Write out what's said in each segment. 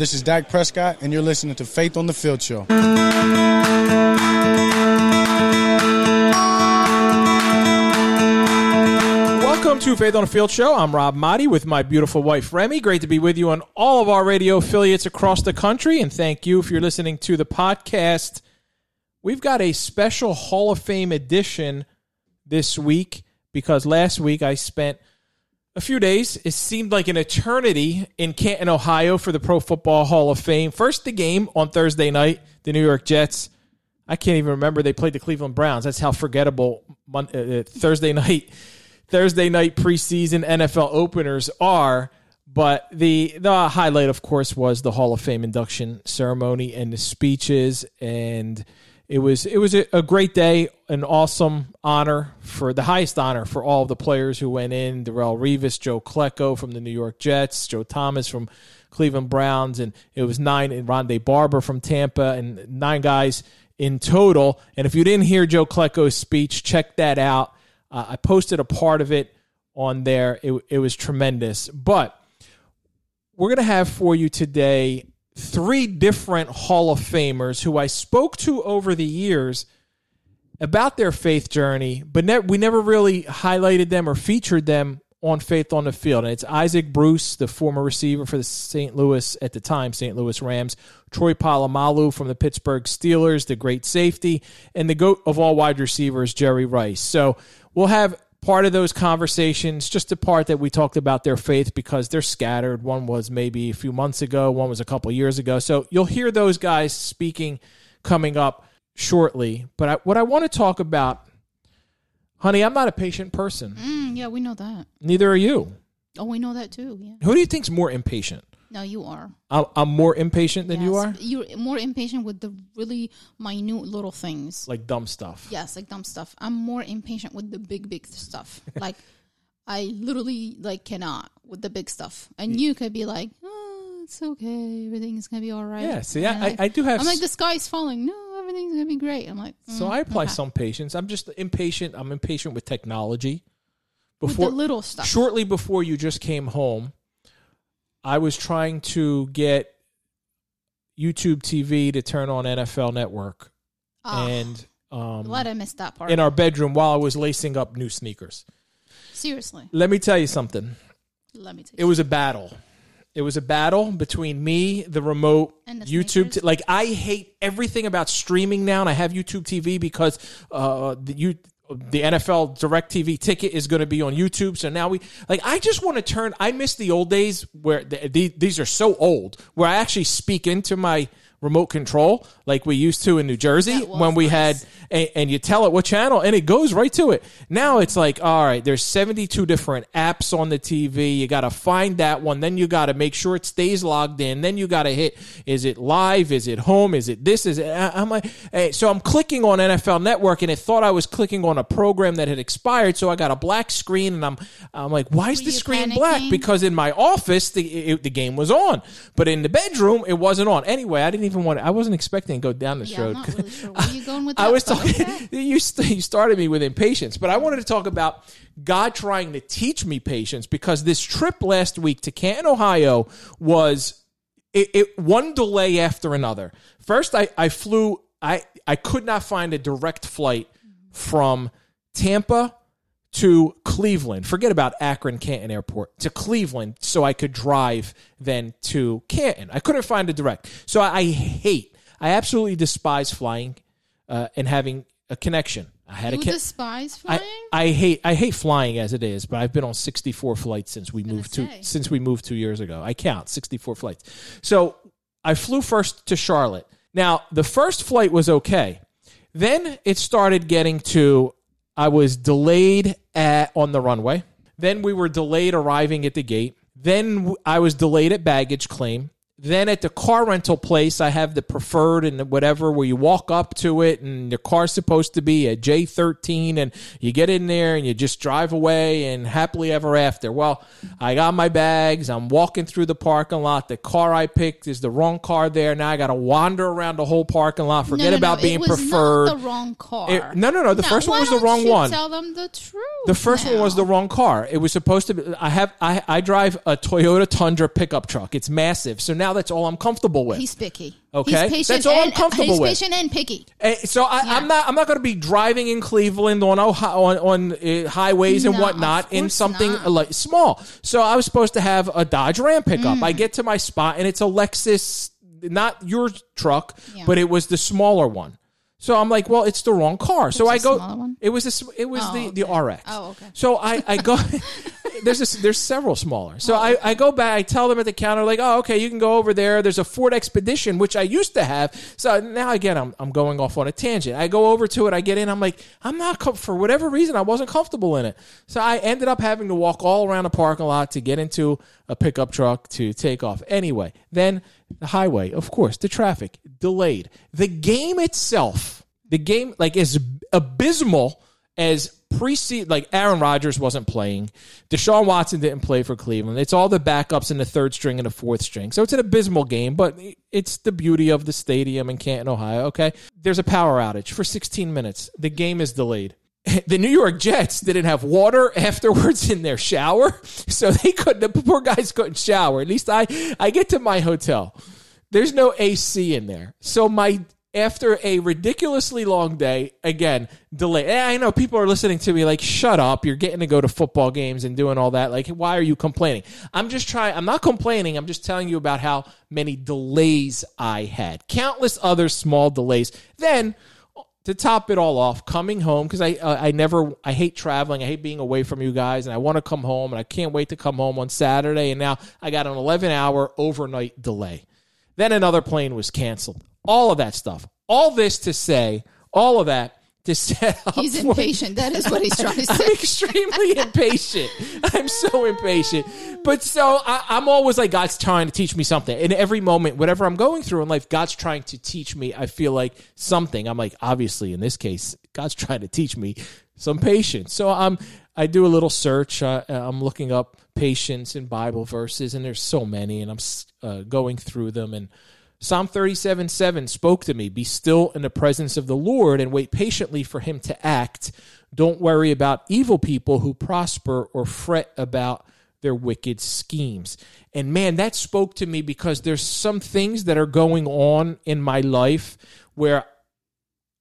This is Dak Prescott, and you're listening to Faith on the Field Show. Welcome to Faith on the Field Show. I'm Rob Maaddi with my beautiful wife Remy. Great to be with you on all of our radio affiliates across the country, and thank you if you're listening to the podcast. We've got a special Hall of Fame edition this week because last week I spent a few days. It seemed like an eternity in Canton, Ohio for the Pro Football Hall of Fame. First, the game on Thursday night, the New York Jets. I can't even remember they played the Cleveland Browns. That's how forgettable Mon- uh, Thursday night, Thursday night preseason NFL openers are. But the the highlight, of course, was the Hall of Fame induction ceremony and the speeches and it was it was a, a, great day, an awesome honor for the highest honor for all of the players who went in: Darrelle Revis, Joe Klecko from the New York Jets, Joe Thomas from Cleveland Browns, and it was nine and Rondé Barber from Tampa, and nine guys in total. And if you didn't hear Joe Klecko's speech, check that out. Uh, I posted a part of it on there. It, it was tremendous. But we're going to have for you today three different Hall of Famers who I spoke to over the years about their faith journey, but ne- we never really highlighted them or featured them on Faith on the Field. And it's Isaac Bruce, the former receiver for the St. Louis, at the time, St. Louis Rams, Troy Polamalu from the Pittsburgh Steelers, the great safety, and the GOAT of all wide receivers, Jerry Rice. So we'll have part of those conversations, just a part that we talked about their faith because they're scattered. One was maybe a few months ago, one was a couple years ago. So you'll hear those guys speaking coming up shortly. But I, what I want to talk about, honey, I'm not a patient person. Mm, yeah, we know that. Neither are you. Oh, we know that too. Yeah. Who do you think's more impatient? No, you are. I'm, I'm more impatient than you are. You're more impatient with the really minute little things. Like dumb stuff. Yes, like dumb stuff. I'm more impatient with the big, big stuff. like, I literally like cannot with the big stuff. And you could be like, oh, it's okay. Everything's gonna be all right. Yeah, see, I, I, I do have. I'm like, the sky's falling. No, everything's gonna be great. I'm like, so mm, I apply okay. some patience. I'm just impatient. I'm impatient with technology. with the little stuff. shortly before you just came home, I was trying to get YouTube TV to turn on NFL Network, Ah, and um, glad I missed that part. in our bedroom while I was lacing up new sneakers. Seriously, Let me tell you something. let me tell It was a battle. It was a battle between me, the remote, And the YouTube. T- like I hate everything about streaming now, and I have YouTube TV because uh, the you the NFL Direct TV ticket is going to be on YouTube. So now we like. I just want to turn. I miss the old days where the, the, these are so old, where I actually speak into my remote control like we used to in New Jersey when we nice. had and, and you tell it what channel and it goes right to it. Now it's like, all right, there's 72 different apps on the TV. You got to find that one. Then you got to make sure it stays logged in. Then you got to hit, is it live? Is it home? Is it this? Is it, I- I'm like, hey, so I'm clicking on NFL Network and it thought I was clicking on a program that had expired. So I got a black screen and I'm, I'm like, why is Were the screen black? Because in my office, the, it, the game was on, but in the bedroom, it wasn't on. Anyway, I didn't even want to, I wasn't expecting to go down this yeah, I'm road. not really sure where you going with that. I was talking. You, st- you started me with impatience, but I wanted to talk about God trying to teach me patience because this trip last week to Canton, Ohio, was it, it one delay after another. First, I I flew. I I could not find a direct flight mm-hmm. from Tampa to Cleveland. Forget about Akron Canton Airport to Cleveland, so I could drive then to Canton. I couldn't find a direct, so I, I hate. I absolutely despise flying uh, and having a connection. I had You a despise flying? I, I hate I hate flying as it is, but I've been on 64 flights since we moved to since we moved 2 years ago. I count 64 flights. So, I flew first to Charlotte. Now, the first flight was okay. Then it started getting to I was delayed at on the runway. Then we were delayed arriving at the gate. Then I was delayed at baggage claim. Then at the car rental place, I have the preferred and whatever where you walk up to it and the car's supposed to be a J13 and you get in there and you just drive away and happily ever after. Well, I got my bags. I'm walking through the parking lot. The car I picked is the wrong car there. Now I got to wander around the whole parking lot. Forget no, no, about no, being it was preferred. The wrong car. It- no, no, no. The first one was the wrong one. Tell them the truth. The first one was the wrong car. It was supposed to be. I have. I, I drive a Toyota Tundra pickup truck. It's massive. So now now that's all I'm comfortable with. He's picky. Okay. He's That's all I'm and, comfortable he's with. patient and picky. Eh, so I, I'm not. I'm not going to be driving in Cleveland on Ohio, on, on uh, highways and No, whatnot in something not. like small. So I was supposed to have a Dodge Ram pickup. Mm. I get to my spot and it's a Lexus, not your truck, Yeah. but it was the smaller one. So I'm like, well, it's the wrong car. so I go. It was a, It was Oh, the the. RX. Oh, okay. So I I go. there's there's several smaller. So I, I go back. I tell them at the counter like, oh, okay, you can go over there. There's a Ford Expedition which I used to have. So now again, I'm I'm going off on a tangent. I go over to it. I get in. I'm like, I'm not com- for whatever reason I wasn't comfortable in it. So I ended up having to walk all around the parking lot to get into a pickup truck to take off. Anyway, then the highway, of course, the traffic delayed. The game itself, the game like is abysmal as pre like Aaron Rodgers wasn't playing. Deshaun Watson didn't play for Cleveland. It's all the backups in the third string and the fourth string. So it's an abysmal game, but it's the beauty of the stadium in Canton, Ohio. Okay. There's a power outage for 16 minutes. The game is delayed. The New York Jets didn't have water afterwards in their shower, so they couldn't. The poor guys couldn't shower. At least I, I get to my hotel. There's no AC in there, so my after a ridiculously long day, again, delay. Eh, I know people are listening to me like, shut up. You're getting to go to football games and doing all that. Like, why are you complaining? I'm just trying, I'm not complaining. I'm just telling you about how many delays I had. Countless other small delays. Then, to top it all off, coming home because I uh, I never I hate traveling. I hate being away from you guys, and I want to come home, and I can't wait to come home on Saturday. And now I got an 11 hour overnight delay. Then another plane was canceled. All of that stuff. All this to say, all of that to set up. He's impatient. That is what he's trying to say. I'm extremely impatient. I'm so impatient. But so I, I'm always like, God's trying to teach me something. In every moment, whatever I'm going through in life, God's trying to teach me. I feel like something. I'm like, obviously, in this case, God's trying to teach me some patience. So I'm, I do a little search. Uh, I'm looking up patience in Bible verses, and there's so many, and I'm uh, going through them. And Psalm 37 7 spoke to me Be still in the presence of the Lord and wait patiently for him to act. Don't worry about evil people who prosper or fret about their wicked schemes. And man, that spoke to me because there's some things that are going on in my life where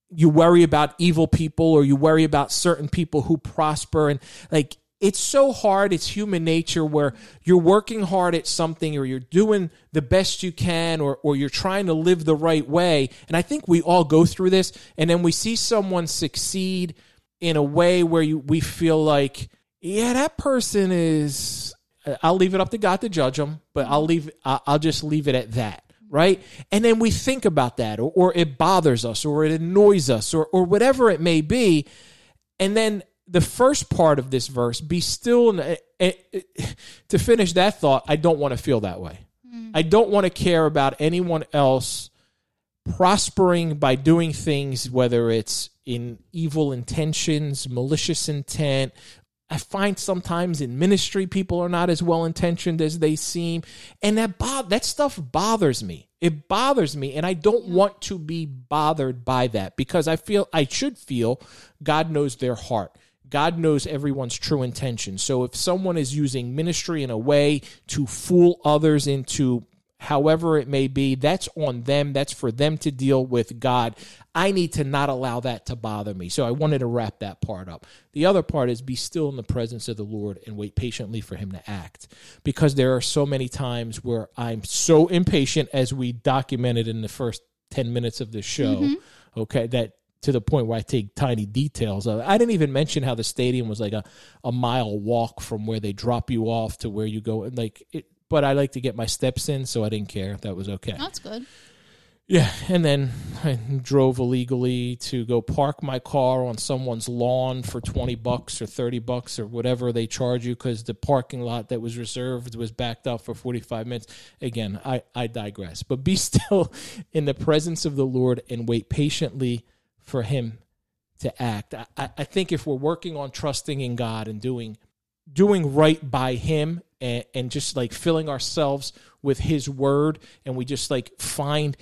you worry about evil people or you worry about certain people who prosper and like it's so hard it's human nature where you're working hard at something or you're doing the best you can or or you're trying to live the right way and i think we all go through this and then we see someone succeed in a way where you we feel like yeah that person is i'll leave it up to god to judge them but i'll leave i'll just leave it at that right? And then we think about that, or, or it bothers us, or it annoys us, or, or whatever it may be. And then the first part of this verse, be still, and- eh, eh, to finish that thought, I don't want to feel that way. I don't want to care about anyone else prospering by doing things, whether it's in evil intentions, malicious intent. I find sometimes in ministry people are not as well intentioned as they seem, and that bo- that stuff bothers me. It bothers me, and I don't want to be bothered by that because I feel I should feel God knows their heart. God knows everyone's true intention. So if someone is using ministry in a way to fool others into however it may be, that's on them. That's for them to deal with God. I need to not allow that to bother me. So I wanted to wrap that part up. The other part is be still in the presence of the Lord and wait patiently for him to act. Because there are so many times where I'm so impatient, as we documented in the first 10 minutes of the show, mm-hmm. okay, that to the point where I take tiny details of it. I didn't even mention how the stadium was like a, a mile walk from where they drop you off to where you go. Like it, but I like to get my steps in, so I didn't care. That was okay. That's good. Yeah, and then I drove illegally to go park my car on someone's lawn for 20 bucks or 30 bucks or whatever they charge you because the parking lot that was reserved was backed up for 45 minutes. Again, I, I digress. But be still in the presence of the Lord and wait patiently for Him to act. I, I think if we're working on trusting in God and doing doing right by him and, and just like filling ourselves with his word and we just like find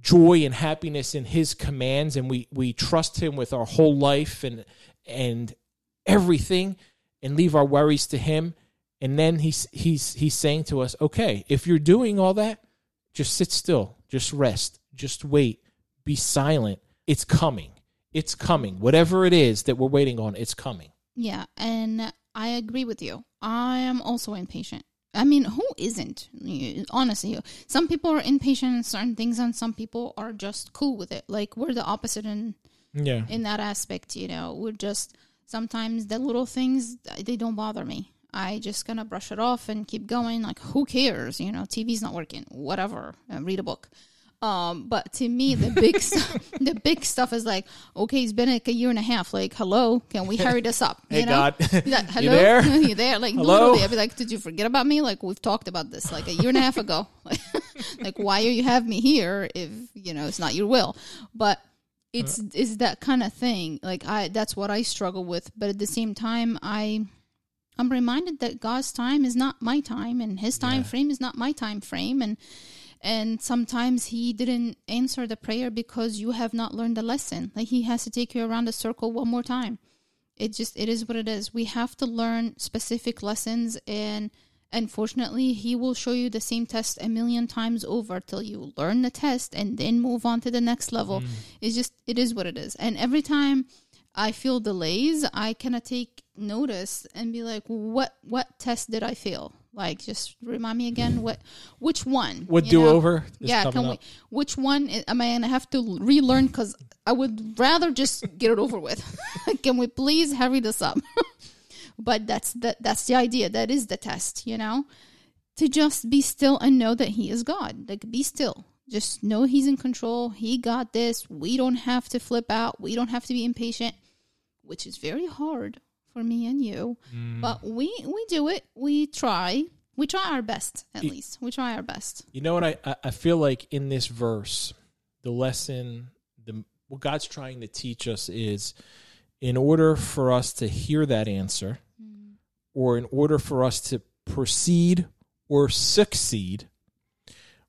joy and happiness in his commands and we we trust him with our whole life and and everything and leave our worries to him and then he's he's he's saying to us okay if you're doing all that Just sit still. Just rest. Just wait. Be silent. It's coming. It's coming. Whatever it is that we're waiting on, it's coming. Yeah, and I agree with you. I am also impatient. I mean, who isn't? Honestly, some people are impatient in certain things, and some people are just cool with it. Like we're the opposite in Yeah. in that aspect. You know, we're just sometimes the little things they don't bother me. I just kind of brush it off and keep going. Like who cares? You know, TV's not working. Whatever. Uh, read a book. Um, but to me, the big stuff, the big stuff is like, okay, it's been like a year and a half. Like, hello, can we hurry this up? Hey, know? God. Like, You hello, there? you there? Like, Hello? literally, I'd be like, did you forget about me? Like, we've talked about this like a year and a half ago. Like, like why are you have me here if you know it's not your will? But it's it's that kind of thing. Like, I that's what I struggle with. But at the same time, I. I'm reminded that God's time is not my time, and His time Yeah. frame is not my time frame, and and sometimes he didn't answer the prayer because you have not learned the lesson. Like he has to take you around the circle one more time. It just it is what it is. We have to learn specific lessons and unfortunately he will show you the same test a million times over till you learn the test and then move on to the next level. Mm. It's just it is what it is. And every time i feel delays i kind of take notice and be like what what test did i fail like just remind me again what which one What do know? over? yeah can we up. which one i- am i gonna have to relearn? Because i would rather just get it over with. Can we please hurry this up? But that's the, that's the idea. That is the test you know? To just be still and know that he is god. Like be still. Just know he's in control. He got this. We don't have to flip out. We don't have to be impatient which is very hard for me and you. Mm. But we we do it. We try. We try our best at Y- least. We try our best. You know what? I, I I feel like in this verse, the lesson, the what God's trying to teach us is in order for us to hear that answer, mm. or in order for us to proceed or succeed,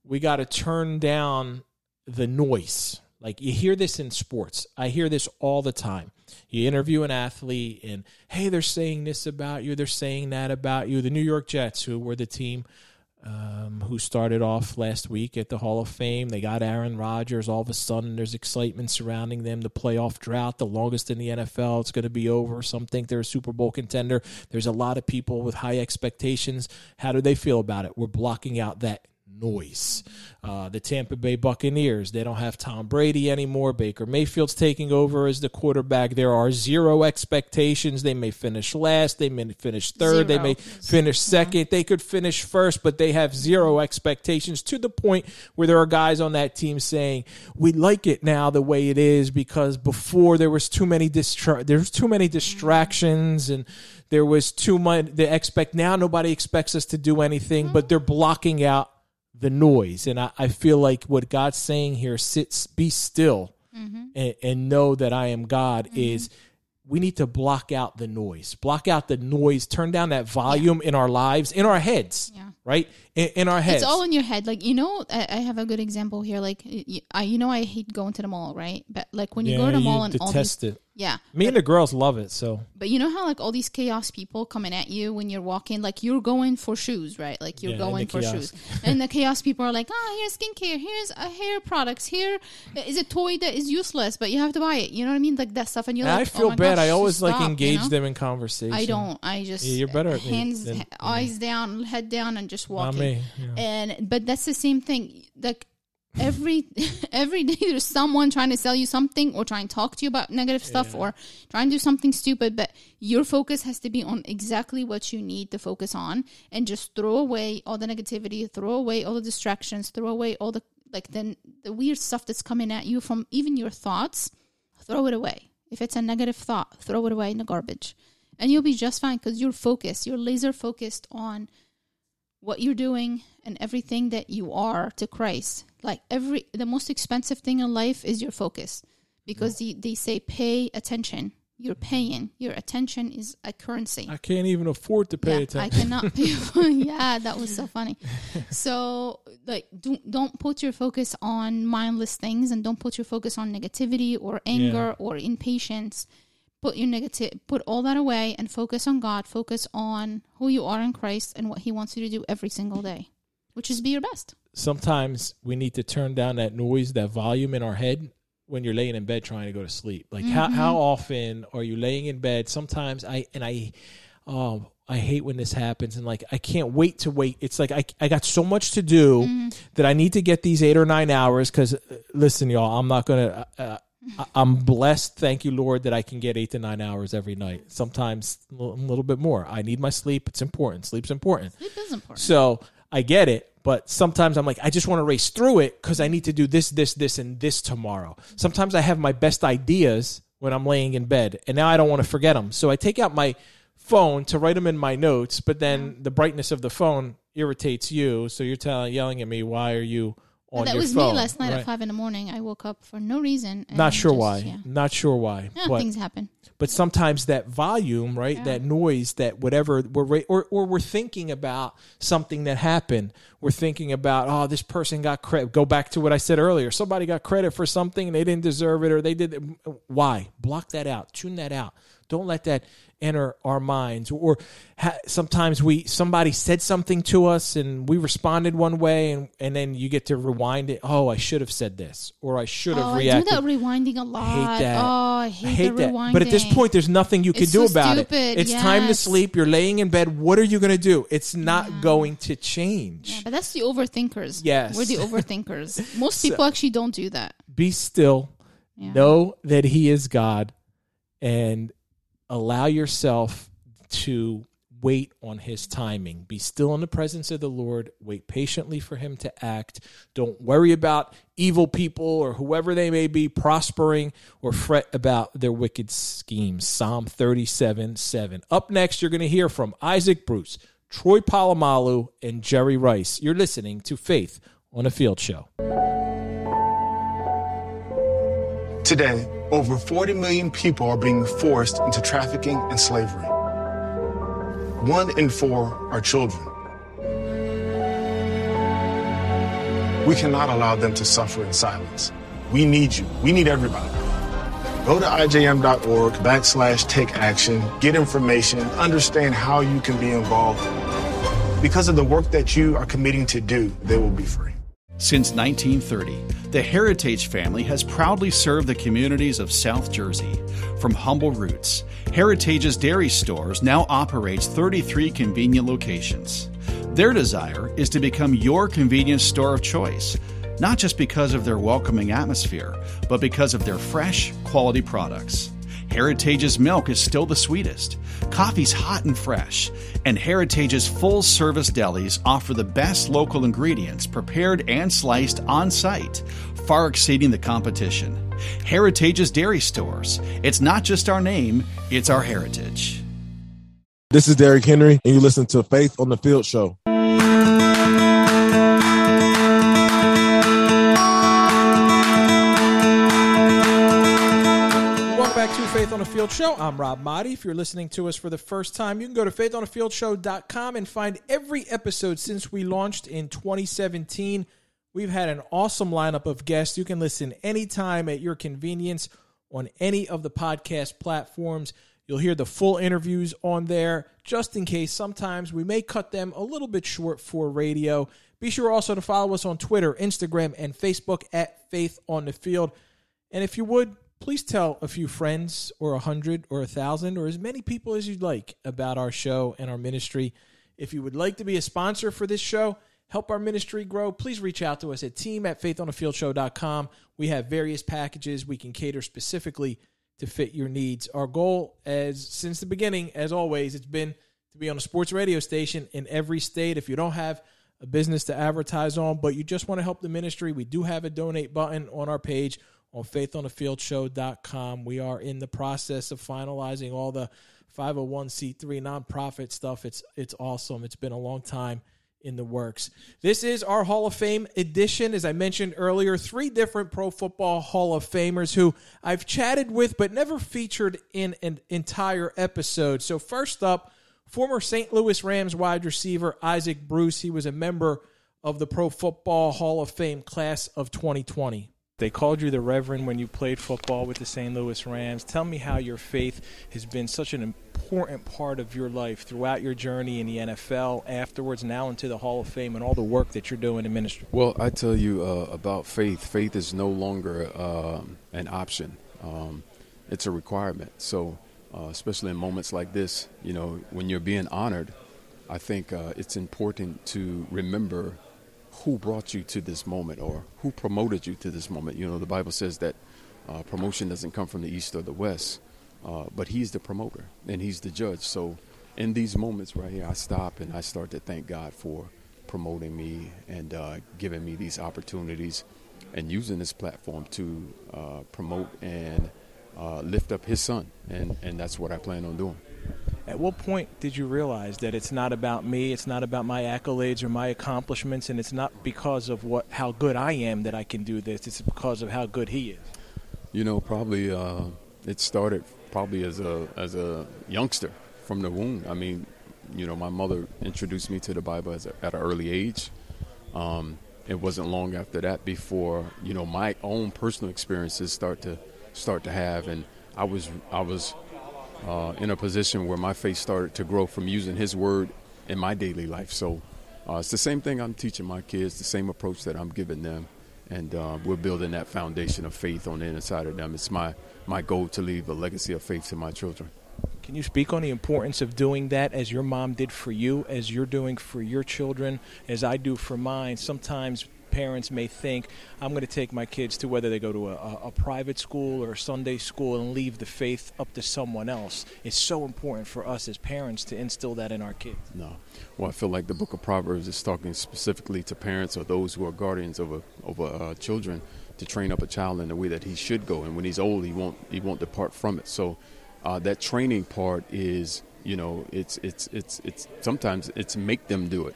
we got to turn down the noise. Like you hear this in sports. I hear this all the time. You interview an athlete and hey, they're saying this about you, they're saying that about you. The New York Jets, who were the team um, who started off last week at the Hall of Fame. They got Aaron Rodgers. All of a sudden, there's excitement surrounding them. The playoff drought, the longest in the NFL, it's going to be over. Some think they're a Super Bowl contender. There's a lot of people with high expectations. How do they feel about it? We're blocking out that noise. Uh, the Tampa Bay Buccaneers, they don't have Tom Brady anymore. Baker Mayfield's taking over as the quarterback. There are zero expectations. They may finish last. They may finish third. They may finish second. They could finish first, but they have zero expectations to the point where there are guys on that team saying, "We like it now the way it is because before there was too many distra- there's too many distractions and there was too much the expect now nobody expects us to do anything, but they're blocking out the noise." And I, I feel like what God's saying here, sit, be still, mm-hmm. and, and know that I am God mm-hmm. is we need to block out the noise, block out the noise, turn down that volume in our lives, in our heads, Yeah. right? In, in our heads. It's all in your head. Like you know, I, I have a good example here. Like y- I, you know, I hate going to the mall, right? But like when you go to the mall and all these, it. yeah. Me and the girls love it. So But you know how like all these chaos people coming at you when you're walking, like you're going for shoes, right? Like you're Yeah, going for kiosk. shoes, and the chaos people are like, ah, here's skincare, here's a hair products, here is a toy that is useless, but you have to buy it. You know what I mean? Like that stuff, and you're And like, I feel oh bad. gosh, I always like stop, you engage know? them in conversation. I don't. I just Yeah, you're better at me hands, than- ha- eyes down, head down, and just walking. Me. yeah. And but that's the same thing. Like every every day, there's someone trying to sell you something or trying to talk to you about negative stuff or trying to do something stupid. But your focus has to be on exactly what you need to focus on, and just throw away all the negativity, throw away all the distractions, throw away all the like then the weird stuff that's coming at you from even your thoughts. Throw it away. If it's a negative thought, throw it away in the garbage. And you'll be just fine because you're focused. You're laser focused on what you're doing and everything that you are to Christ. Like every the most expensive thing in life is your focus. Because they, they say pay attention. You're paying. Your attention is a currency. I can't even afford to pay yeah, I cannot pay. For, yeah, that was so funny. So, like, don't don't put your focus on mindless things, and don't put your focus on negativity or anger or impatience. Put your negative, put all that away, and focus on God. Focus on who you are in Christ and what He wants you to do every single day, which is be your best. sometimes we need to turn down that noise, that volume in our head when you're laying in bed trying to go to sleep. Like how how often are you laying in bed? Sometimes I and I um I hate when this happens and like I can't wait to wait. It's like I I got so much to do that I need to get these 8 or 9 hours cuz listen y'all, I'm not going to uh, I- I'm blessed, thank you Lord that I can get 8 to 9 hours every night. Sometimes a little- bit more. I need my sleep. It's important. Sleep's important. Sleep is important. So I get it, but sometimes I'm like, I just want to race through it because I need to do this, this, this, and this tomorrow. Sometimes I have my best ideas when I'm laying in bed, and now I don't want to forget them. So I take out my phone to write them in my notes, but then the brightness of the phone irritates you. So you're telling, yelling at me, why are you on that your was phone? me last night Right. at five in the morning. I woke up for no reason. Not sure just- why. Yeah, Not sure why. Yeah, but things happen. but sometimes that volume, right? Yeah. That noise, that whatever we're or or we're thinking about something that happened. We're thinking about oh, this person got credit. Go back to what I said earlier. Somebody got credit for something and they didn't deserve it, or they did. Why? Block that out. Tune that out. Don't let that enter our minds. Or ha- sometimes we somebody said something to us and we responded one way, and and then you get to rewind it. Oh, I should have said this, or I should have Oh, I do that rewinding a lot. hate that. Oh, I hate, the that. rewinding. But at this point, there's nothing you can It's do so about stupid, it. It's time to sleep. You're laying in bed. What are you going to do? It's not going to change. Yeah, but that's the overthinkers. Yes. We're the overthinkers. Most people actually don't do that. Be still. Yeah. Know that He is God, and allow yourself to wait on His timing. Be still in the presence of the Lord. Wait patiently for Him to act. Don't worry about evil people or whoever they may be prospering or fret about their wicked schemes. Psalm 37 7. Up next, you're going to hear from Isaac Bruce, Troy Polamalu, and Jerry Rice. You're listening to Faith on a Field Show. Today, over 40 million people are being forced into trafficking and slavery. One in four are children. We cannot allow them to suffer in silence. We need you. We need everybody. Go to ijm.org backslash take action, get information, understand how you can be involved. Because of the work that you are committing to do, they will be free. Since 1930, the Heritage family has proudly served the communities of South Jersey. From humble roots, Heritage's dairy stores now operates 33 convenient locations. Their desire is to become your convenience store of choice, not just because of their welcoming atmosphere, but because of their fresh, quality products. Heritage's milk is still the sweetest. Coffee's hot and fresh. And Heritage's full service delis offer the best local ingredients prepared and sliced on site, far exceeding the competition. Heritage's Dairy Stores. It's not just our name, it's our heritage. This is Derrick Henry, and you listen to Faith on the Field Show. Faith on the Field Show. I'm Rob Maaddi. If you're listening to us for the first time, you can go to faithonthefieldshow.com and find every episode since we launched in 2017. We've had an awesome lineup of guests. You can listen anytime at your convenience on any of the podcast platforms. You'll hear the full interviews on there, just in case sometimes we may cut them a little bit short for radio. Be sure also to follow us on Twitter, Instagram, and Facebook at Faith on the Field. And if you would, please tell a few friends or a hundred or a thousand or as many people as you'd like about our show and our ministry. If you would like to be a sponsor for this show, help our ministry grow, please reach out to us at team at faithonthefieldshow.com. We have various packages we can cater specifically to fit your needs. Our goal as since the beginning, as always, it's been to be on a sports radio station in every state. If you don't have a business to advertise on, but you just want to help the ministry, we do have a donate button on our page on faithonthefieldshow.com. We are in the process of finalizing all the 501c3 nonprofit stuff. It's it's awesome. It's been a long time in the works. This is our Hall of Fame edition. As I mentioned earlier, three different Pro Football Hall of Famers who I've chatted with but never featured in an entire episode. So, first up, former St. Louis Rams wide receiver Isaac Bruce. He was a member of the Pro Football Hall of Fame class of 2020. They called you the Reverend when you played football with the St. Louis Rams. Tell me how your faith has been such an important part of your life throughout your journey in the NFL, afterwards, now into the Hall of Fame, and all the work that you're doing in ministry. Well, I tell you uh, about faith. Faith is no longer um, an option, um, it's a requirement. So, uh, especially in moments like this, you know, when you're being honored, I think uh, it's important to remember who brought you to this moment or who promoted you to this moment. You know, the Bible says that uh, promotion doesn't come from the east or the west, uh, but He's the promoter and He's the judge. So, in these moments right here, I stop and I start to thank God for promoting me and uh, giving me these opportunities and using this platform to uh, promote and uh, lift up His Son. And, and that's what I plan on doing. At what point did you realize that it's not about me, it's not about my accolades or my accomplishments, and it's not because of what how good I am that I can do this. It's because of how good He is. You know, probably uh, it started probably as a as a youngster from the womb. I mean, you know, my mother introduced me to the Bible a, at an early age. Um, it wasn't long after that before you know my own personal experiences start to start to have, and I was I was uh, in a position where my faith started to grow from using His Word in my daily life. So uh, it's the same thing I'm teaching my kids, the same approach that I'm giving them, and uh, we're building that foundation of faith on the inside of them. It's my my goal to leave a legacy of faith to my children. Can you speak on the importance of doing that as your mom did for you, as you're doing for your children, as I do for mine? Sometimes parents may think I'm going to take my kids to whether they go to a, a, private school or a Sunday school and leave the faith up to someone else. It's so important for us as parents to instill that in our kids. No, well, I feel like the Book of Proverbs is talking specifically to parents or those who are guardians over over uh, children to train up a child in the way that he should go, and when he's old, he won't he won't depart from it. So uh, that training part is you know it's it's it's it's sometimes it's make them do it.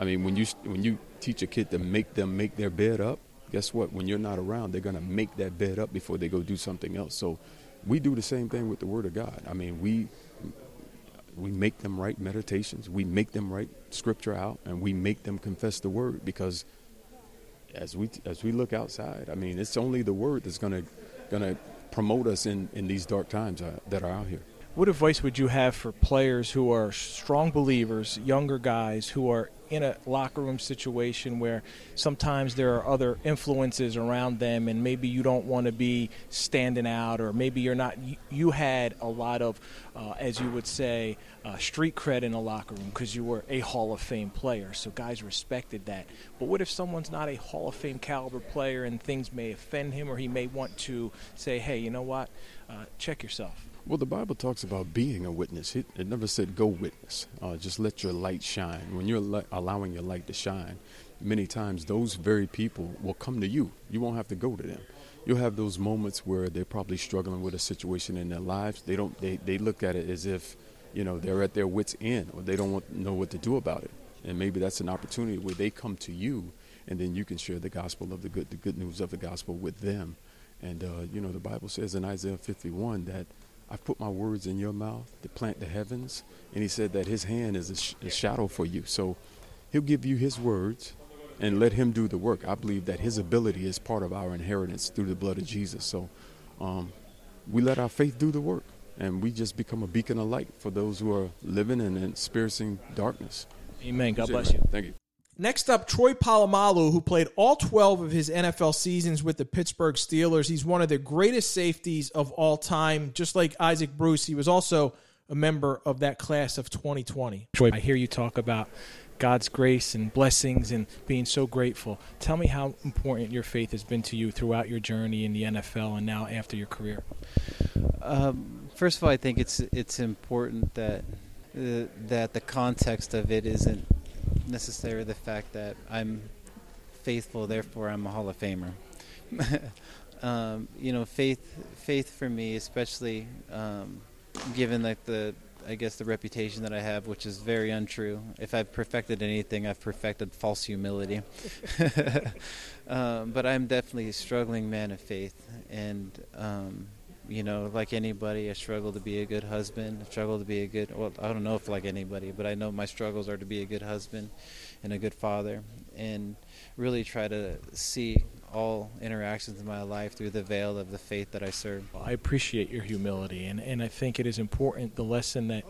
I mean when you when you teach a kid to make them make their bed up, guess what? When you're not around, they're to make that bed up before they go do something else. So we do the same thing with the Word of God. I mean, we we make them write meditations, we make them write scripture out, and we make them confess the Word because as we as we look outside, I mean, it's only the Word that's going to promote us in in these dark times uh, that are out here. What advice would you have for players who are strong believers, younger guys who are in a locker room situation where sometimes there are other influences around them and maybe you don't want to be standing out or maybe you're not you had a lot of uh, as you would say uh, street cred in the locker room because you were a hall of fame player so guys respected that. But what if someone's not a hall of fame caliber player and things may offend him or he may want to say hey you know what? Uh, check yourself well, the Bible talks about being a witness. It, it never said go witness. Uh, just let your light shine. When you're le- allowing your light to shine, many times those very people will come to you. You won't have to go to them. You'll have those moments where they're probably struggling with a situation in their lives. They don't. They, they look at it as if, you know, they're at their wits' end or they don't want, know what to do about it. And maybe that's an opportunity where they come to you, and then you can share the gospel of the good, the good news of the gospel with them. And uh, you know, the Bible says in Isaiah 51 that I've put my words in your mouth to plant the heavens. And he said that his hand is a, sh- a, shadow for you. So he'll give you his words and let him do the work. I believe that his ability is part of our inheritance through the blood of Jesus. So um, we let our faith do the work. And we just become a beacon of light for those who are living and experiencing darkness. Amen. God bless you. Thank you. Next up, Troy Polamalu, who played all 12 of his NFL seasons with the Pittsburgh Steelers. He's one of the greatest safeties of all time. Just like Isaac Bruce, he was also a member of that class of 2020. Troy, I hear you talk about God's grace and blessings and being so grateful. Tell me how important your faith has been to you throughout your journey in the NFL and now after your career. Um, first of all, I think it's it's important that uh, that the context of it isn't necessarily the fact that I'm faithful, therefore I'm a Hall of Famer. um, you know, faith, faith for me, especially um, given like the, I guess the reputation that I have, which is very untrue. If I've perfected anything, I've perfected false humility. um, but I'm definitely a struggling man of faith, and um, you know, like anybody, I struggle to be a good husband. I struggle to be a good, well, I don't know if like anybody, but I know my struggles are to be a good husband and a good father and really try to see all interactions in my life through the veil of the faith that I serve. I appreciate your humility, and, and I think it is important the lesson that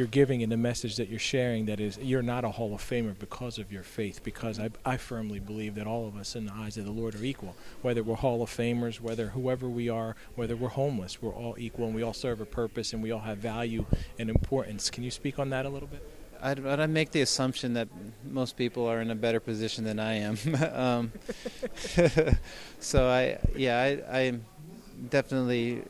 you're giving and the message that you're sharing that is you're not a Hall of Famer because of your faith, because I, I firmly believe that all of us in the eyes of the Lord are equal. Whether we're Hall of Famers, whether whoever we are, whether we're homeless, we're all equal and we all serve a purpose and we all have value and importance. Can you speak on that a little bit? I'd, I'd make the assumption that most people are in a better position than I am. um, so I, yeah, I, I'm definitely,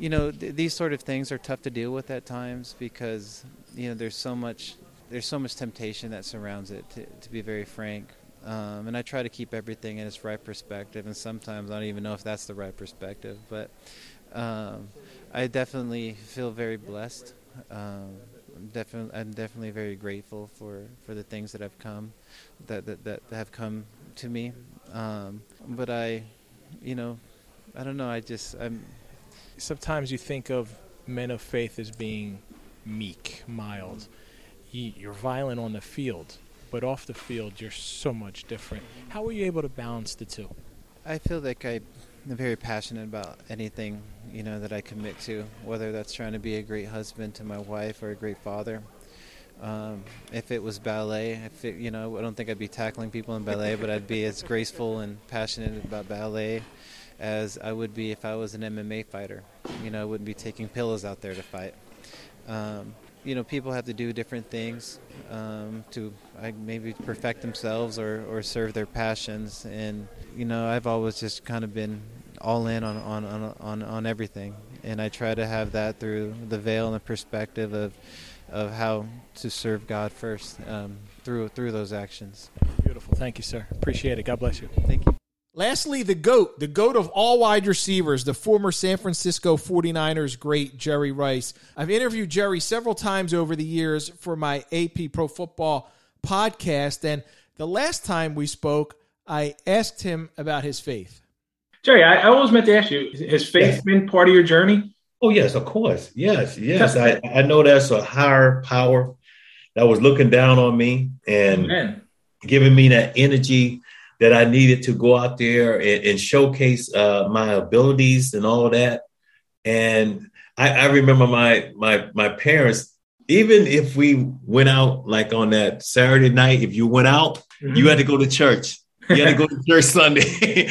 you know, th- these sort of things are tough to deal with at times because you know there's so much, there's so much temptation that surrounds it. To, to be very frank, um, and I try to keep everything in its right perspective. And sometimes I don't even know if that's the right perspective, but um, I definitely feel very blessed. Um, definitely, I'm definitely very grateful for, for the things that have come, that that, that have come to me. Um, but I, you know, I don't know. I just I'm. Sometimes you think of men of faith as being meek, mild. You're violent on the field, but off the field, you're so much different. How were you able to balance the two? I feel like I'm very passionate about anything you know that I commit to, whether that's trying to be a great husband to my wife or a great father. Um, if it was ballet, if it, you know, I don't think I'd be tackling people in ballet, but I'd be as graceful and passionate about ballet as I would be if I was an MMA fighter. You know, I wouldn't be taking pillows out there to fight. Um, you know, people have to do different things um, to uh, maybe perfect themselves or, or serve their passions. And you know, I've always just kind of been all in on, on, on, on, on everything. And I try to have that through the veil and the perspective of, of how to serve God first um, through, through those actions. Beautiful. Thank you, sir. Appreciate it. God bless you. Thank you. Lastly, the GOAT, the GOAT of all wide receivers, the former San Francisco 49ers great Jerry Rice. I've interviewed Jerry several times over the years for my AP Pro Football podcast. And the last time we spoke, I asked him about his faith. Jerry, I, I always meant to ask you: Has faith yes. been part of your journey? Oh yes, of course. Yes, yes. I, I know that's a higher power that was looking down on me and Amen. giving me that energy that I needed to go out there and, and showcase uh, my abilities and all of that. And I, I remember my my my parents. Even if we went out like on that Saturday night, if you went out, mm-hmm. you had to go to church you had to go to church Sunday.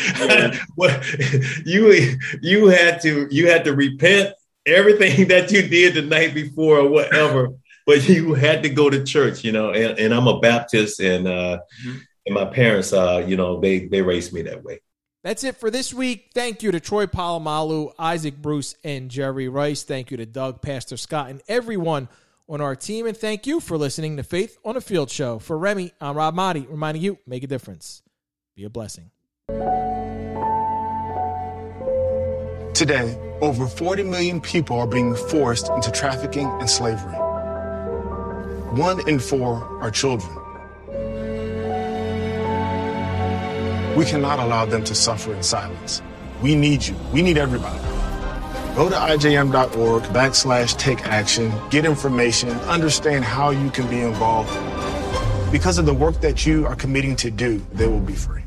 you you had to you had to repent everything that you did the night before or whatever, but you had to go to church, you know. And, and I'm a Baptist, and uh, mm-hmm. And my parents, uh, you know, they they raised me that way. That's it for this week. Thank you to Troy Polamalu, Isaac Bruce, and Jerry Rice. Thank you to Doug, Pastor Scott, and everyone on our team. And thank you for listening to Faith on a Field Show. For Remy, I'm Rob Maaddi, reminding you, make a difference. Be a blessing. Today, over 40 million people are being forced into trafficking and slavery. One in four are children. We cannot allow them to suffer in silence. We need you. We need everybody. Go to ijm.org backslash take action, get information, understand how you can be involved. Because of the work that you are committing to do, they will be free.